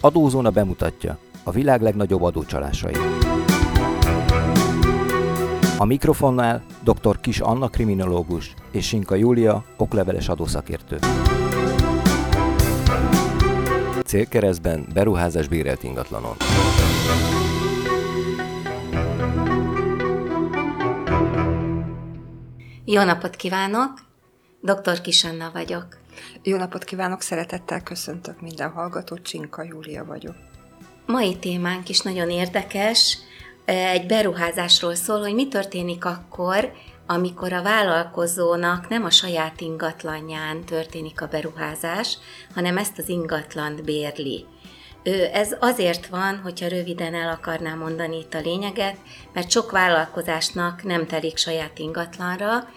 Adózóna bemutatja a világ legnagyobb adócsalásai. A mikrofonnál dr. Kis Anna kriminológus és Sinka Júlia okleveles adószakértő. Célkeresztben beruházás bérelt ingatlanon. Jó napot kívánok! Dr. Kisanna vagyok. Jó napot kívánok, szeretettel köszöntök minden hallgatót, Csinka Júlia vagyok. Mai témánk is nagyon érdekes, egy beruházásról szól, hogy mi történik akkor, amikor a vállalkozónak nem a saját ingatlanján történik a beruházás, hanem ezt az ingatlant bérli. Ez azért van, hogyha röviden el akarnám mondani itt a lényeget, mert sok vállalkozásnak nem telik saját ingatlanra,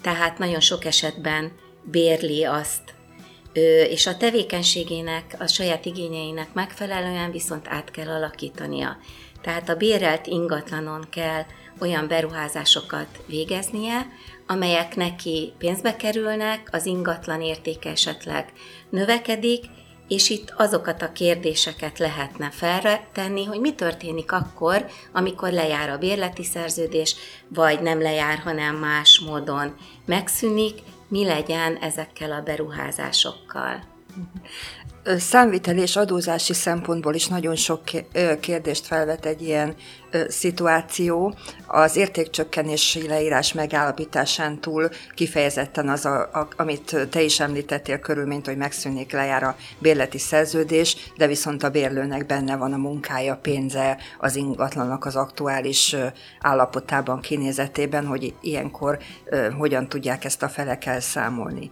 tehát nagyon sok esetben bérli azt, és a tevékenységének, a saját igényeinek megfelelően viszont át kell alakítania. Tehát a bérelt ingatlanon kell olyan beruházásokat végeznie, amelyek neki pénzbe kerülnek, az ingatlan értéke esetleg növekedik, és itt azokat a kérdéseket lehetne feltenni, hogy mi történik akkor, amikor lejár a bérleti szerződés, vagy nem lejár, hanem más módon megszűnik, mi legyen ezekkel a beruházásokkal. Számviteli és adózási szempontból is nagyon sok kérdést felvet egy ilyen szituáció. Az értékcsökkenési leírás megállapításán túl kifejezetten az, a, a, amit te is említettél körülményt, hogy megszűnik lejár a bérleti szerződés, de viszont a bérlőnek benne van a munkája, pénze, az ingatlanak az aktuális állapotában, kinézetében, hogy ilyenkor hogyan tudják ezt a felekkel számolni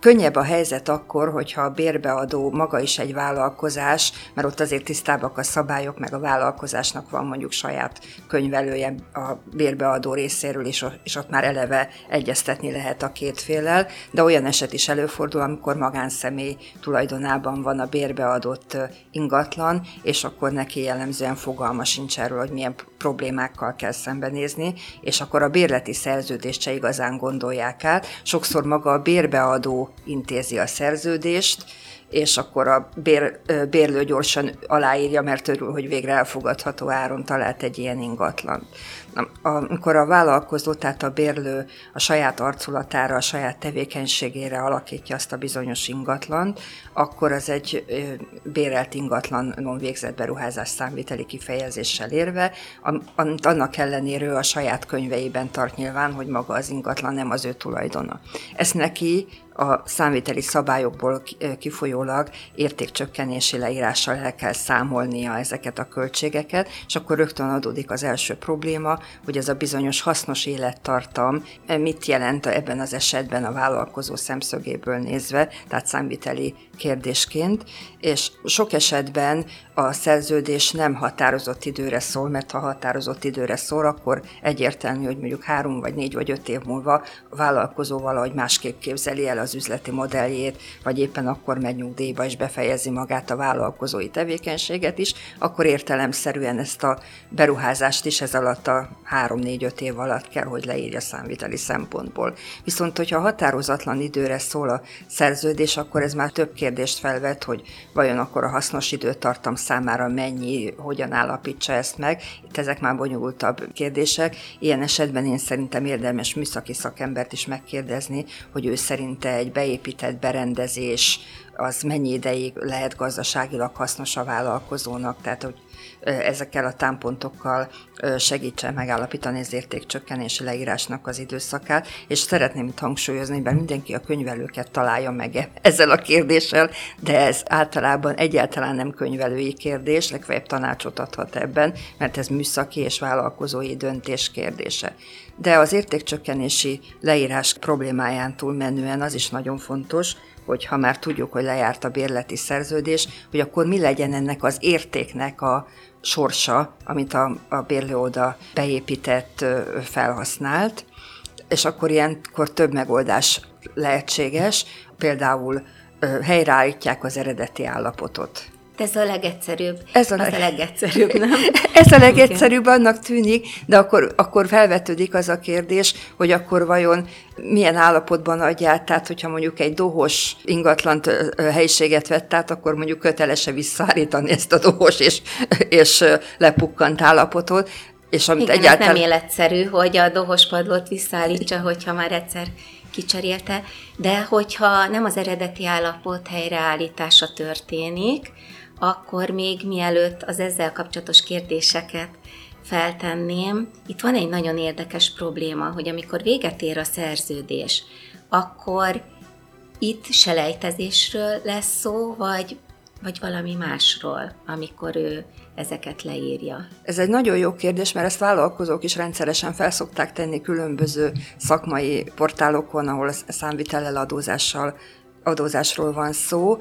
könnyebb a helyzet akkor, hogyha a bérbeadó maga is egy vállalkozás, mert ott azért tisztábbak a szabályok, meg a vállalkozásnak van mondjuk saját könyvelője a bérbeadó részéről, és, és ott már eleve egyeztetni lehet a két félel, de olyan eset is előfordul, amikor magánszemély tulajdonában van a bérbeadott ingatlan, és akkor neki jellemzően fogalma sincs erről, hogy milyen problémákkal kell szembenézni, és akkor a bérleti szerződést se igazán gondolják át. Sokszor maga a bérbeadó intézi a szerződést, és akkor a bér, bérlő gyorsan aláírja, mert örül, hogy végre elfogadható áron talált egy ilyen ingatlan. Amikor a vállalkozó, tehát a bérlő a saját arculatára, a saját tevékenységére alakítja azt a bizonyos ingatlant, akkor az egy bérelt ingatlanon végzett beruházás számviteli kifejezéssel érve, amit annak ellenére ő a saját könyveiben tart nyilván, hogy maga az ingatlan nem az ő tulajdona. Ezt neki a számviteli szabályokból kifolyólag értékcsökkenési leírással el kell számolnia ezeket a költségeket, és akkor rögtön adódik az első probléma, hogy ez a bizonyos hasznos élettartam mit jelent ebben az esetben a vállalkozó szemszögéből nézve, tehát számviteli kérdésként, és sok esetben a szerződés nem határozott időre szól, mert ha határozott időre szól, akkor egyértelmű, hogy mondjuk három vagy négy vagy öt év múlva a vállalkozó valahogy másképp képzeli el az üzleti modelljét, vagy éppen akkor megy nyugdíjba és befejezi magát a vállalkozói tevékenységet is, akkor értelemszerűen ezt a beruházást is ez alatt a három-négy-öt év alatt kell, hogy leírja számviteli szempontból. Viszont, hogyha határozatlan időre szól a szerződés, akkor ez már több kérdést felvet, hogy vajon akkor a hasznos időtartam számára mennyi, hogyan állapítsa ezt meg. Itt ezek már bonyolultabb kérdések. Ilyen esetben én szerintem érdemes műszaki szakembert is megkérdezni, hogy ő szerinte egy beépített berendezés, az mennyi ideig lehet gazdaságilag hasznos a vállalkozónak, tehát hogy ezekkel a támpontokkal segítsen megállapítani az értékcsökkenési leírásnak az időszakát, és szeretném itt hangsúlyozni, mert mindenki a könyvelőket találja meg e- ezzel a kérdéssel, de ez általában egyáltalán nem könyvelői kérdés, legfeljebb tanácsot adhat ebben, mert ez műszaki és vállalkozói döntés kérdése. De az értékcsökkenési leírás problémáján túlmenően az is nagyon fontos, hogy ha már tudjuk, hogy lejárt a bérleti szerződés, hogy akkor mi legyen ennek az értéknek a sorsa, amit a, a bérlőoda beépített, felhasznált, és akkor ilyenkor több megoldás lehetséges, például helyreállítják az eredeti állapotot Ez a legegyszerűbb. Ez a, leg... a legegyszerűbb, nem? ez a legegyszerűbb, annak tűnik, de akkor, akkor felvetődik az a kérdés, hogy akkor vajon milyen állapotban adját, tehát hogyha mondjuk egy dohos ingatlan helyiséget vett át, akkor mondjuk kötelese visszaállítani ezt a dohos és, és lepukkant állapotot, és amit Igen, egyáltalán... nem életszerű, hogy a dohos padlót visszaállítsa, hogyha már egyszer kicserélte, de hogyha nem az eredeti állapot helyreállítása történik, akkor még mielőtt az ezzel kapcsolatos kérdéseket feltenném, itt van egy nagyon érdekes probléma, hogy amikor véget ér a szerződés, akkor itt selejtezésről lesz szó, vagy, vagy valami másról, amikor ő ezeket leírja? Ez egy nagyon jó kérdés, mert ezt vállalkozók is rendszeresen felszokták tenni különböző szakmai portálokon, ahol számvitellel adózással, adózásról van szó.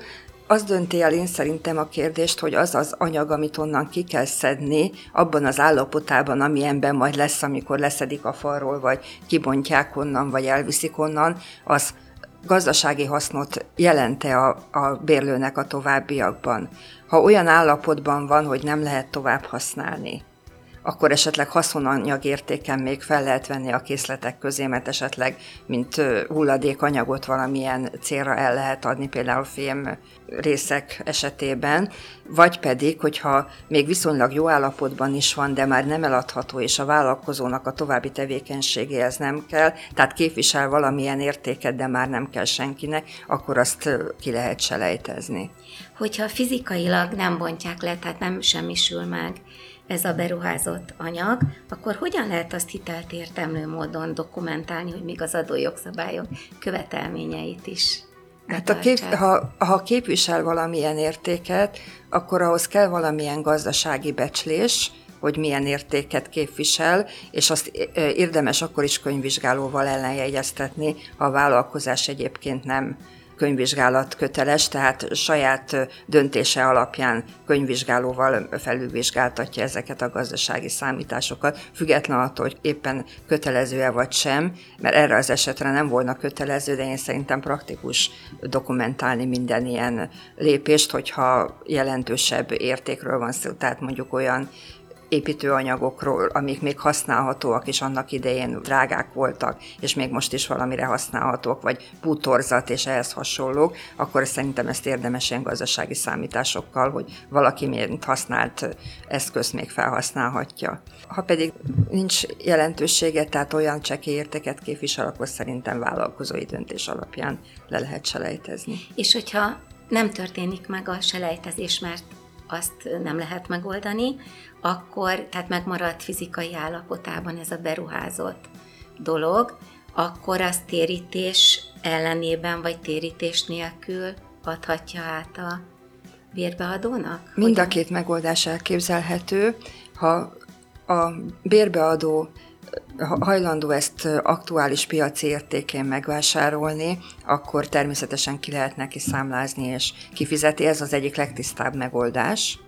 Az dönti el én szerintem a kérdést, hogy az az anyag, amit onnan ki kell szedni, abban az állapotában, amilyenben majd lesz, amikor leszedik a falról, vagy kibontják onnan, vagy elviszik onnan, az gazdasági hasznot jelente a, a bérlőnek a továbbiakban. Ha olyan állapotban van, hogy nem lehet tovább használni, akkor esetleg haszonanyag értéken még fel lehet venni a készletek közé, mert esetleg mint hulladékanyagot valamilyen célra el lehet adni, például fém részek esetében, vagy pedig, hogyha még viszonylag jó állapotban is van, de már nem eladható, és a vállalkozónak a további tevékenységéhez nem kell, tehát képvisel valamilyen értéket, de már nem kell senkinek, akkor azt ki lehet selejtezni. Hogyha fizikailag nem bontják le, tehát nem semmisül meg, ez a beruházott anyag, akkor hogyan lehet azt hitelt értemlő módon dokumentálni, hogy még az adójogszabályok követelményeit is Hát a kép, ha, ha képvisel valamilyen értéket, akkor ahhoz kell valamilyen gazdasági becslés, hogy milyen értéket képvisel, és azt érdemes akkor is könyvvizsgálóval ellenjegyeztetni, ha a vállalkozás egyébként nem könyvvizsgálat köteles, tehát saját döntése alapján könyvvizsgálóval felülvizsgáltatja ezeket a gazdasági számításokat, független attól, hogy éppen kötelező-e vagy sem, mert erre az esetre nem volna kötelező, de én szerintem praktikus dokumentálni minden ilyen lépést, hogyha jelentősebb értékről van szó, tehát mondjuk olyan építőanyagokról, amik még használhatóak, és annak idején drágák voltak, és még most is valamire használhatók, vagy bútorzat és ehhez hasonlók, akkor szerintem ezt érdemes ilyen gazdasági számításokkal, hogy valaki miért használt eszközt még felhasználhatja. Ha pedig nincs jelentősége, tehát olyan csekély értéket képvisel, akkor szerintem vállalkozói döntés alapján le lehet selejtezni. És hogyha nem történik meg a selejtezés, mert azt nem lehet megoldani, akkor, tehát megmaradt fizikai állapotában ez a beruházott dolog, akkor az térítés ellenében vagy térítés nélkül adhatja át a bérbeadónak? Mind a két megoldás elképzelhető. Ha a bérbeadó hajlandó ezt aktuális piaci értékén megvásárolni, akkor természetesen ki lehet neki számlázni és kifizeti. Ez az egyik legtisztább megoldás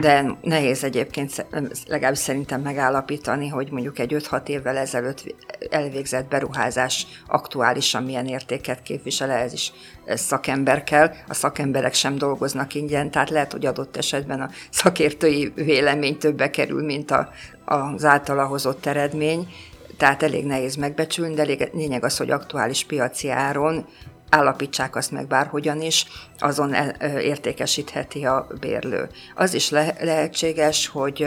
de nehéz egyébként legalábbis szerintem megállapítani, hogy mondjuk egy 5-6 évvel ezelőtt elvégzett beruházás aktuálisan milyen értéket képvisel, ez is szakember kell. A szakemberek sem dolgoznak ingyen, tehát lehet, hogy adott esetben a szakértői vélemény többe kerül, mint a, az általa hozott eredmény, tehát elég nehéz megbecsülni, de elég, lényeg az, hogy aktuális piaci áron állapítsák azt meg bárhogyan is, azon értékesítheti a bérlő. Az is le- lehetséges, hogy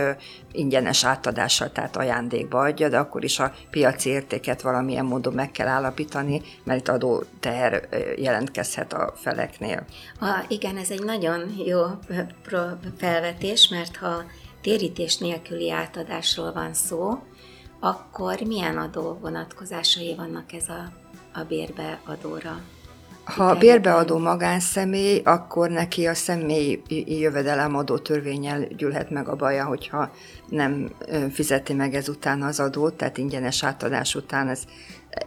ingyenes átadással, tehát ajándékba adja, de akkor is a piaci értéket valamilyen módon meg kell állapítani, mert itt adó teher jelentkezhet a feleknél. Ha, igen, ez egy nagyon jó felvetés, mert ha térítés nélküli átadásról van szó, akkor milyen adó vonatkozásai vannak ez a, a bérbeadóra? Ha a bérbeadó magánszemély, akkor neki a személyi jövedelemadó törvényel gyűlhet meg a baja, hogyha nem fizeti meg ezután az adót, tehát ingyenes átadás után ez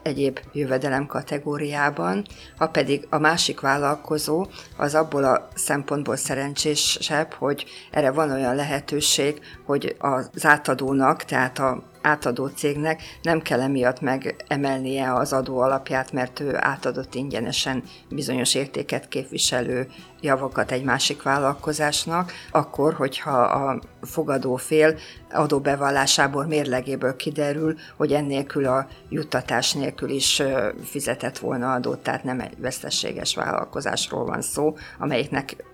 egyéb jövedelem kategóriában, ha pedig a másik vállalkozó az abból a szempontból szerencsésebb, hogy erre van olyan lehetőség, hogy az átadónak, tehát a átadó cégnek nem kell emiatt megemelnie az adó alapját, mert ő átadott ingyenesen bizonyos értéket képviselő javakat egy másik vállalkozásnak, akkor, hogyha a fogadó fél adóbevallásából, mérlegéből kiderül, hogy ennélkül a juttatás nélkül is fizetett volna adót, tehát nem egy veszteséges vállalkozásról van szó, amelyiknek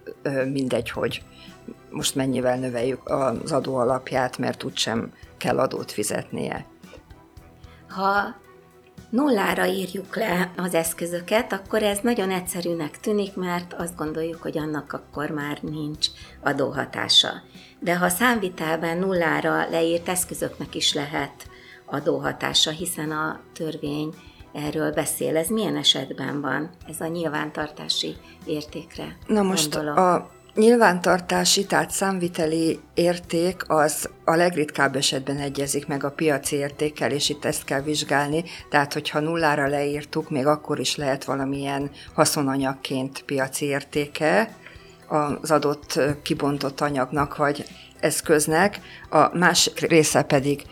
mindegy, hogy most mennyivel növeljük az adó alapját, mert úgysem kell adót fizetnie. Ha nullára írjuk le az eszközöket, akkor ez nagyon egyszerűnek tűnik, mert azt gondoljuk, hogy annak akkor már nincs adóhatása. De ha számvitelben nullára leírt eszközöknek is lehet adóhatása, hiszen a törvény erről beszél. Ez milyen esetben van? Ez a nyilvántartási értékre Na most gondolok. a nyilvántartási, tehát számviteli érték az a legritkább esetben egyezik meg a piaci értékkel, és itt ezt kell vizsgálni, tehát hogyha nullára leírtuk, még akkor is lehet valamilyen haszonanyagként piaci értéke az adott kibontott anyagnak vagy eszköznek, a másik része pedig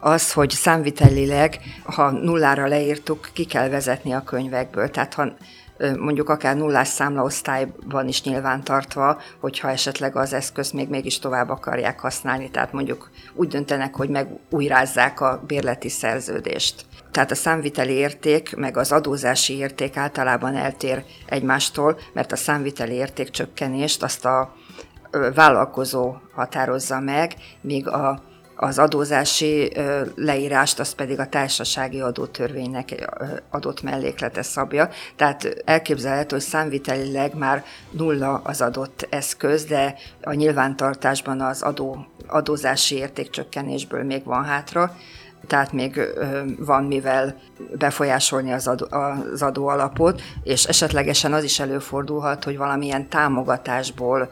az, hogy számvitelileg, ha nullára leírtuk, ki kell vezetni a könyvekből. Tehát ha mondjuk akár nullás számlaosztályban is nyilván tartva, hogyha esetleg az eszköz még mégis tovább akarják használni, tehát mondjuk úgy döntenek, hogy megújrázzák a bérleti szerződést. Tehát a számviteli érték meg az adózási érték általában eltér egymástól, mert a számviteli érték csökkenést azt a vállalkozó határozza meg, míg a az adózási leírást, az pedig a társasági adótörvénynek adott melléklete szabja. Tehát elképzelhető, hogy számvitelileg már nulla az adott eszköz, de a nyilvántartásban az adó, adózási értékcsökkenésből még van hátra tehát még van mivel befolyásolni az, adó, az adóalapot, és esetlegesen az is előfordulhat, hogy valamilyen támogatásból,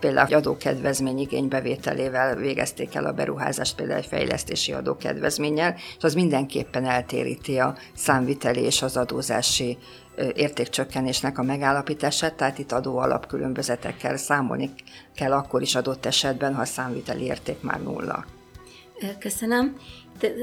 például adókedvezmény igénybevételével végezték el a beruházást, például egy fejlesztési adókedvezménnyel, és az mindenképpen eltéríti a számviteli és az adózási értékcsökkenésnek a megállapítását, tehát itt adóalap különbözetekkel számolni kell akkor is adott esetben, ha a számviteli érték már nulla. Köszönöm.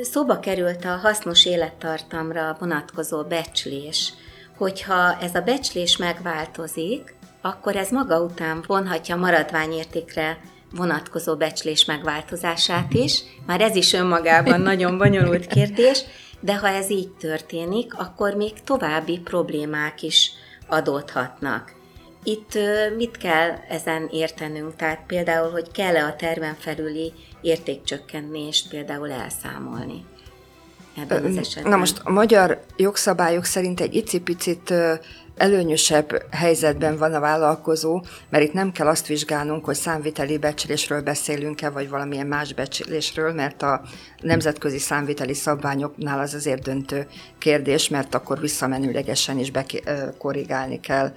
Szóba került a hasznos élettartamra vonatkozó becslés, hogyha ez a becslés megváltozik, akkor ez maga után vonhatja maradványértékre vonatkozó becslés megváltozását is. Már ez is önmagában nagyon bonyolult kérdés, de ha ez így történik, akkor még további problémák is adódhatnak. Itt mit kell ezen értenünk? Tehát például, hogy kell-e a terven felüli értékcsökkenést például elszámolni? Ebben az esetben. Na most a magyar jogszabályok szerint egy icipicit előnyösebb helyzetben van a vállalkozó, mert itt nem kell azt vizsgálnunk, hogy számviteli becslésről beszélünk-e, vagy valamilyen más becslésről, mert a nemzetközi számviteli szabványoknál az azért döntő kérdés, mert akkor visszamenőlegesen is bekorrigálni kell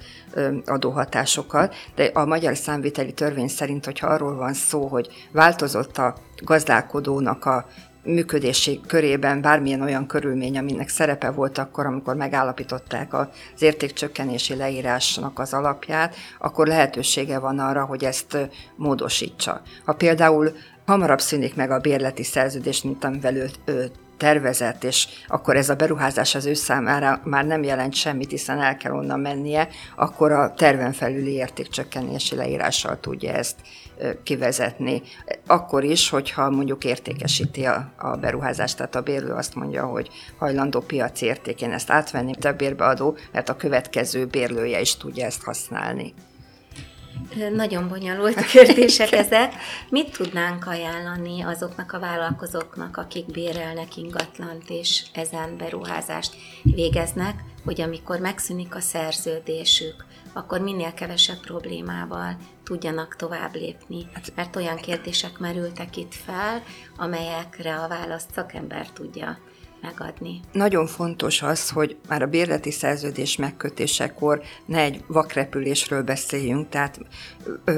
adóhatásokat. De a magyar számviteli törvény szerint, hogyha arról van szó, hogy változott a gazdálkodónak a működési körében bármilyen olyan körülmény, aminek szerepe volt akkor, amikor megállapították az értékcsökkenési leírásnak az alapját, akkor lehetősége van arra, hogy ezt módosítsa. Ha például hamarabb szűnik meg a bérleti szerződés, mint amivel ő, ő tervezett, és akkor ez a beruházás az ő számára már nem jelent semmit, hiszen el kell onnan mennie, akkor a terven felüli értékcsökkenési leírással tudja ezt kivezetni. Akkor is, hogyha mondjuk értékesíti a, a beruházást, tehát a bérlő azt mondja, hogy hajlandó piaci értékén ezt átvenni, de bérbeadó, mert a következő bérlője is tudja ezt használni. Nagyon bonyolult kérdések ezek. Mit tudnánk ajánlani azoknak a vállalkozóknak, akik bérelnek ingatlant és ezen beruházást végeznek, hogy amikor megszűnik a szerződésük, akkor minél kevesebb problémával tudjanak tovább lépni. Hát- Mert olyan kérdések merültek itt fel, amelyekre a választ szakember tudja megadni. Nagyon fontos az, hogy már a bérleti szerződés megkötésekor ne egy vakrepülésről beszéljünk, tehát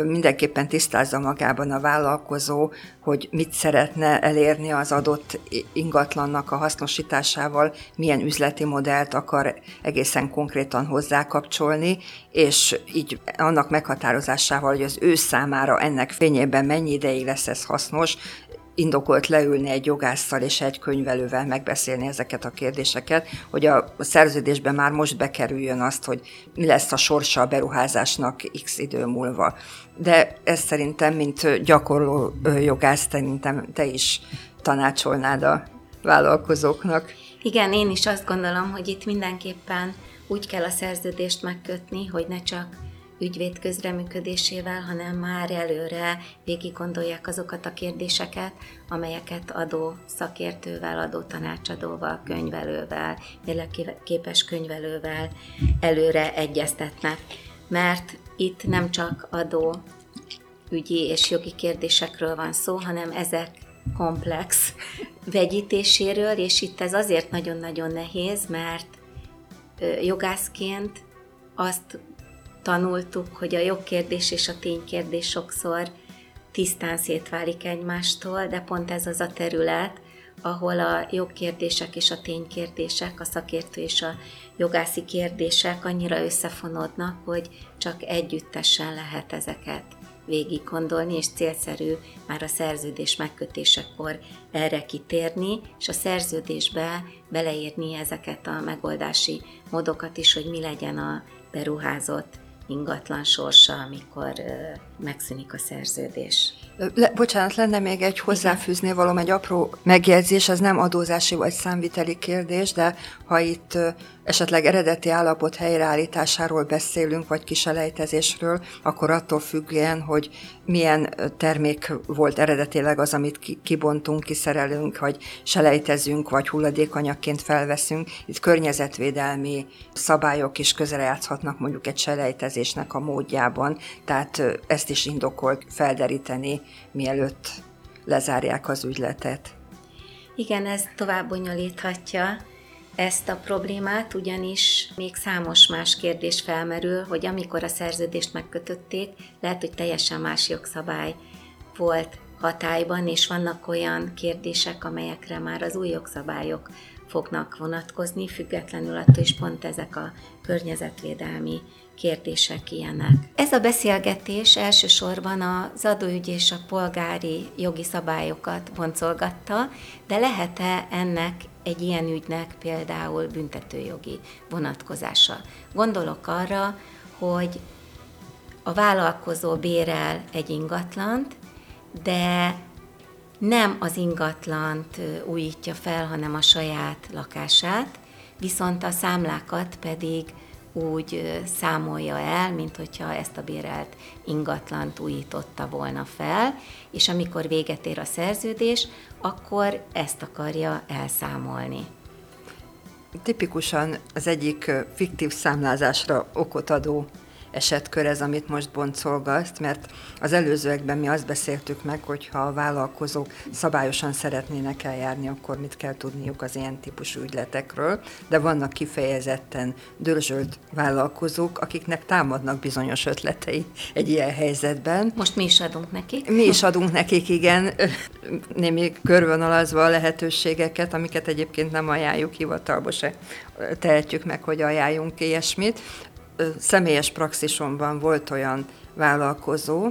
mindenképpen tisztázza magában a vállalkozó, hogy mit szeretne elérni az adott ingatlannak a hasznosításával, milyen üzleti modellt akar egészen konkrétan hozzákapcsolni, és így annak meghatározásával, hogy az ő számára ennek fényében mennyi ideig lesz ez hasznos, indokolt leülni egy jogásszal és egy könyvelővel megbeszélni ezeket a kérdéseket, hogy a szerződésben már most bekerüljön azt, hogy mi lesz a sorsa a beruházásnak x idő múlva. De ez szerintem, mint gyakorló jogász, szerintem te is tanácsolnád a vállalkozóknak. Igen, én is azt gondolom, hogy itt mindenképpen úgy kell a szerződést megkötni, hogy ne csak ügyvéd közreműködésével, hanem már előre végig gondolják azokat a kérdéseket, amelyeket adó szakértővel, adó tanácsadóval, könyvelővel, képes könyvelővel előre egyeztetnek. Mert itt nem csak adó ügyi és jogi kérdésekről van szó, hanem ezek komplex vegyítéséről, és itt ez azért nagyon-nagyon nehéz, mert jogászként azt tanultuk, hogy a jogkérdés és a ténykérdés sokszor tisztán szétválik egymástól, de pont ez az a terület, ahol a jogkérdések és a ténykérdések, a szakértő és a jogászi kérdések annyira összefonódnak, hogy csak együttesen lehet ezeket végig gondolni, és célszerű már a szerződés megkötésekor erre kitérni, és a szerződésbe beleírni ezeket a megoldási módokat is, hogy mi legyen a beruházott ingatlan sorsa, amikor megszűnik a szerződés. Le, bocsánat, lenne még egy hozzáfűzni való, egy apró megjegyzés, ez nem adózási vagy számviteli kérdés, de ha itt esetleg eredeti állapot helyreállításáról beszélünk, vagy kiselejtezésről, akkor attól függően, hogy milyen termék volt eredetileg az, amit kibontunk, kiszerelünk, vagy selejtezünk, vagy hulladékanyagként felveszünk. Itt környezetvédelmi szabályok is közrejátszhatnak mondjuk egy selejtezésnek a módjában, tehát ezt is indokol felderíteni, mielőtt lezárják az ügyletet. Igen, ez tovább bonyolíthatja ezt a problémát, ugyanis még számos más kérdés felmerül, hogy amikor a szerződést megkötötték, lehet, hogy teljesen más jogszabály volt hatályban, és vannak olyan kérdések, amelyekre már az új jogszabályok fognak vonatkozni, függetlenül attól is pont ezek a környezetvédelmi kérdések ilyenek. Ez a beszélgetés elsősorban az adóügy és a polgári jogi szabályokat boncolgatta, de lehet-e ennek egy ilyen ügynek például büntetőjogi vonatkozása? Gondolok arra, hogy a vállalkozó bérel egy ingatlant, de nem az ingatlant újítja fel, hanem a saját lakását, viszont a számlákat pedig úgy számolja el, mint hogyha ezt a bérelt ingatlant újította volna fel, és amikor véget ér a szerződés, akkor ezt akarja elszámolni. Tipikusan az egyik fiktív számlázásra okot adó esetkör ez, amit most boncolgaszt, mert az előzőekben mi azt beszéltük meg, hogy ha a vállalkozók szabályosan szeretnének eljárni, akkor mit kell tudniuk az ilyen típusú ügyletekről, de vannak kifejezetten dörzsölt vállalkozók, akiknek támadnak bizonyos ötletei egy ilyen helyzetben. Most mi is adunk nekik. Mi is adunk nekik, igen, némi körvonalazva a lehetőségeket, amiket egyébként nem ajánljuk hivatalba se tehetjük meg, hogy ajánljunk ilyesmit személyes praxisomban volt olyan vállalkozó,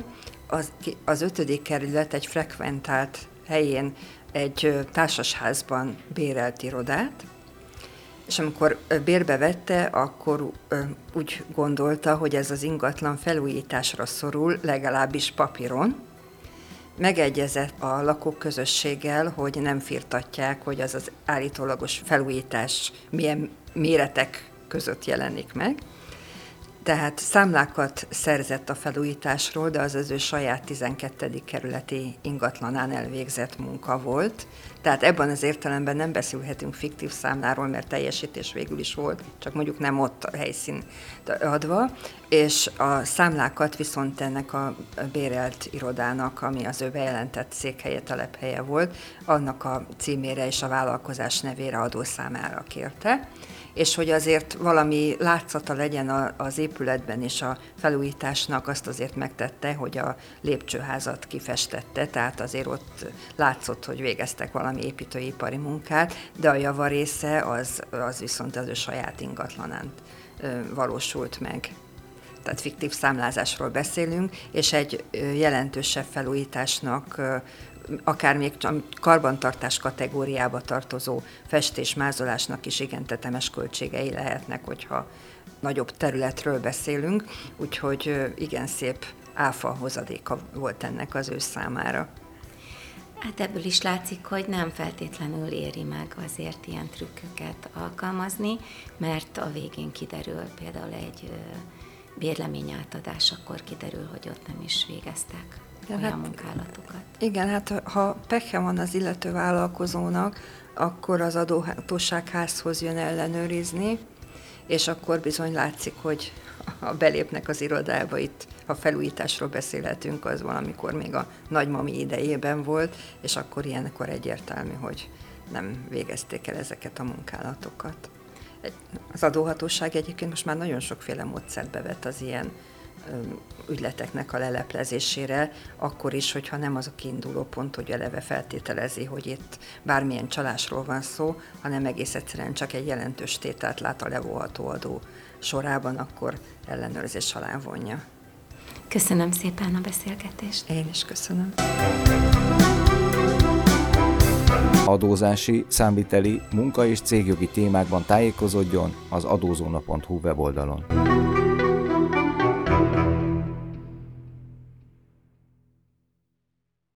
az, az ötödik kerület egy frekventált helyén egy társasházban bérelt irodát, és amikor bérbe vette, akkor úgy gondolta, hogy ez az ingatlan felújításra szorul, legalábbis papíron. Megegyezett a lakóközösséggel, hogy nem firtatják, hogy az az állítólagos felújítás milyen méretek között jelenik meg tehát számlákat szerzett a felújításról, de az az ő saját 12. kerületi ingatlanán elvégzett munka volt. Tehát ebben az értelemben nem beszélhetünk fiktív számláról, mert teljesítés végül is volt, csak mondjuk nem ott a helyszín adva, és a számlákat viszont ennek a bérelt irodának, ami az ő bejelentett székhelye, telephelye volt, annak a címére és a vállalkozás nevére adószámára kérte és hogy azért valami látszata legyen az épületben és a felújításnak, azt azért megtette, hogy a lépcsőházat kifestette, tehát azért ott látszott, hogy végeztek valami építőipari munkát, de a javarésze az, az viszont az ő saját ingatlanán valósult meg. Tehát fiktív számlázásról beszélünk, és egy jelentősebb felújításnak akár még karbantartás kategóriába tartozó festésmázolásnak is igen tetemes költségei lehetnek, hogyha nagyobb területről beszélünk, úgyhogy igen szép áfa hozadéka volt ennek az ő számára. Hát ebből is látszik, hogy nem feltétlenül éri meg azért ilyen trükköket alkalmazni, mert a végén kiderül például egy bérlemény átadás, akkor kiderül, hogy ott nem is végeztek igen, olyan hát, munkálatokat. Igen, hát ha pekhe van az illető vállalkozónak, akkor az adóhatóság házhoz jön ellenőrizni, és akkor bizony látszik, hogy ha belépnek az irodába, itt ha felújításról beszélhetünk, az valamikor még a nagymami idejében volt, és akkor ilyenkor egyértelmű, hogy nem végezték el ezeket a munkálatokat. Az adóhatóság egyébként most már nagyon sokféle módszert bevet az ilyen ügyleteknek a leleplezésére, akkor is, hogyha nem az a kiinduló pont, hogy eleve feltételezi, hogy itt bármilyen csalásról van szó, hanem egész egyszerűen csak egy jelentős tételt lát a levóható adó sorában, akkor ellenőrzés alá vonja. Köszönöm szépen a beszélgetést. Én is köszönöm. Adózási, számviteli, munka és cégjogi témákban tájékozódjon az adózóna.hu weboldalon.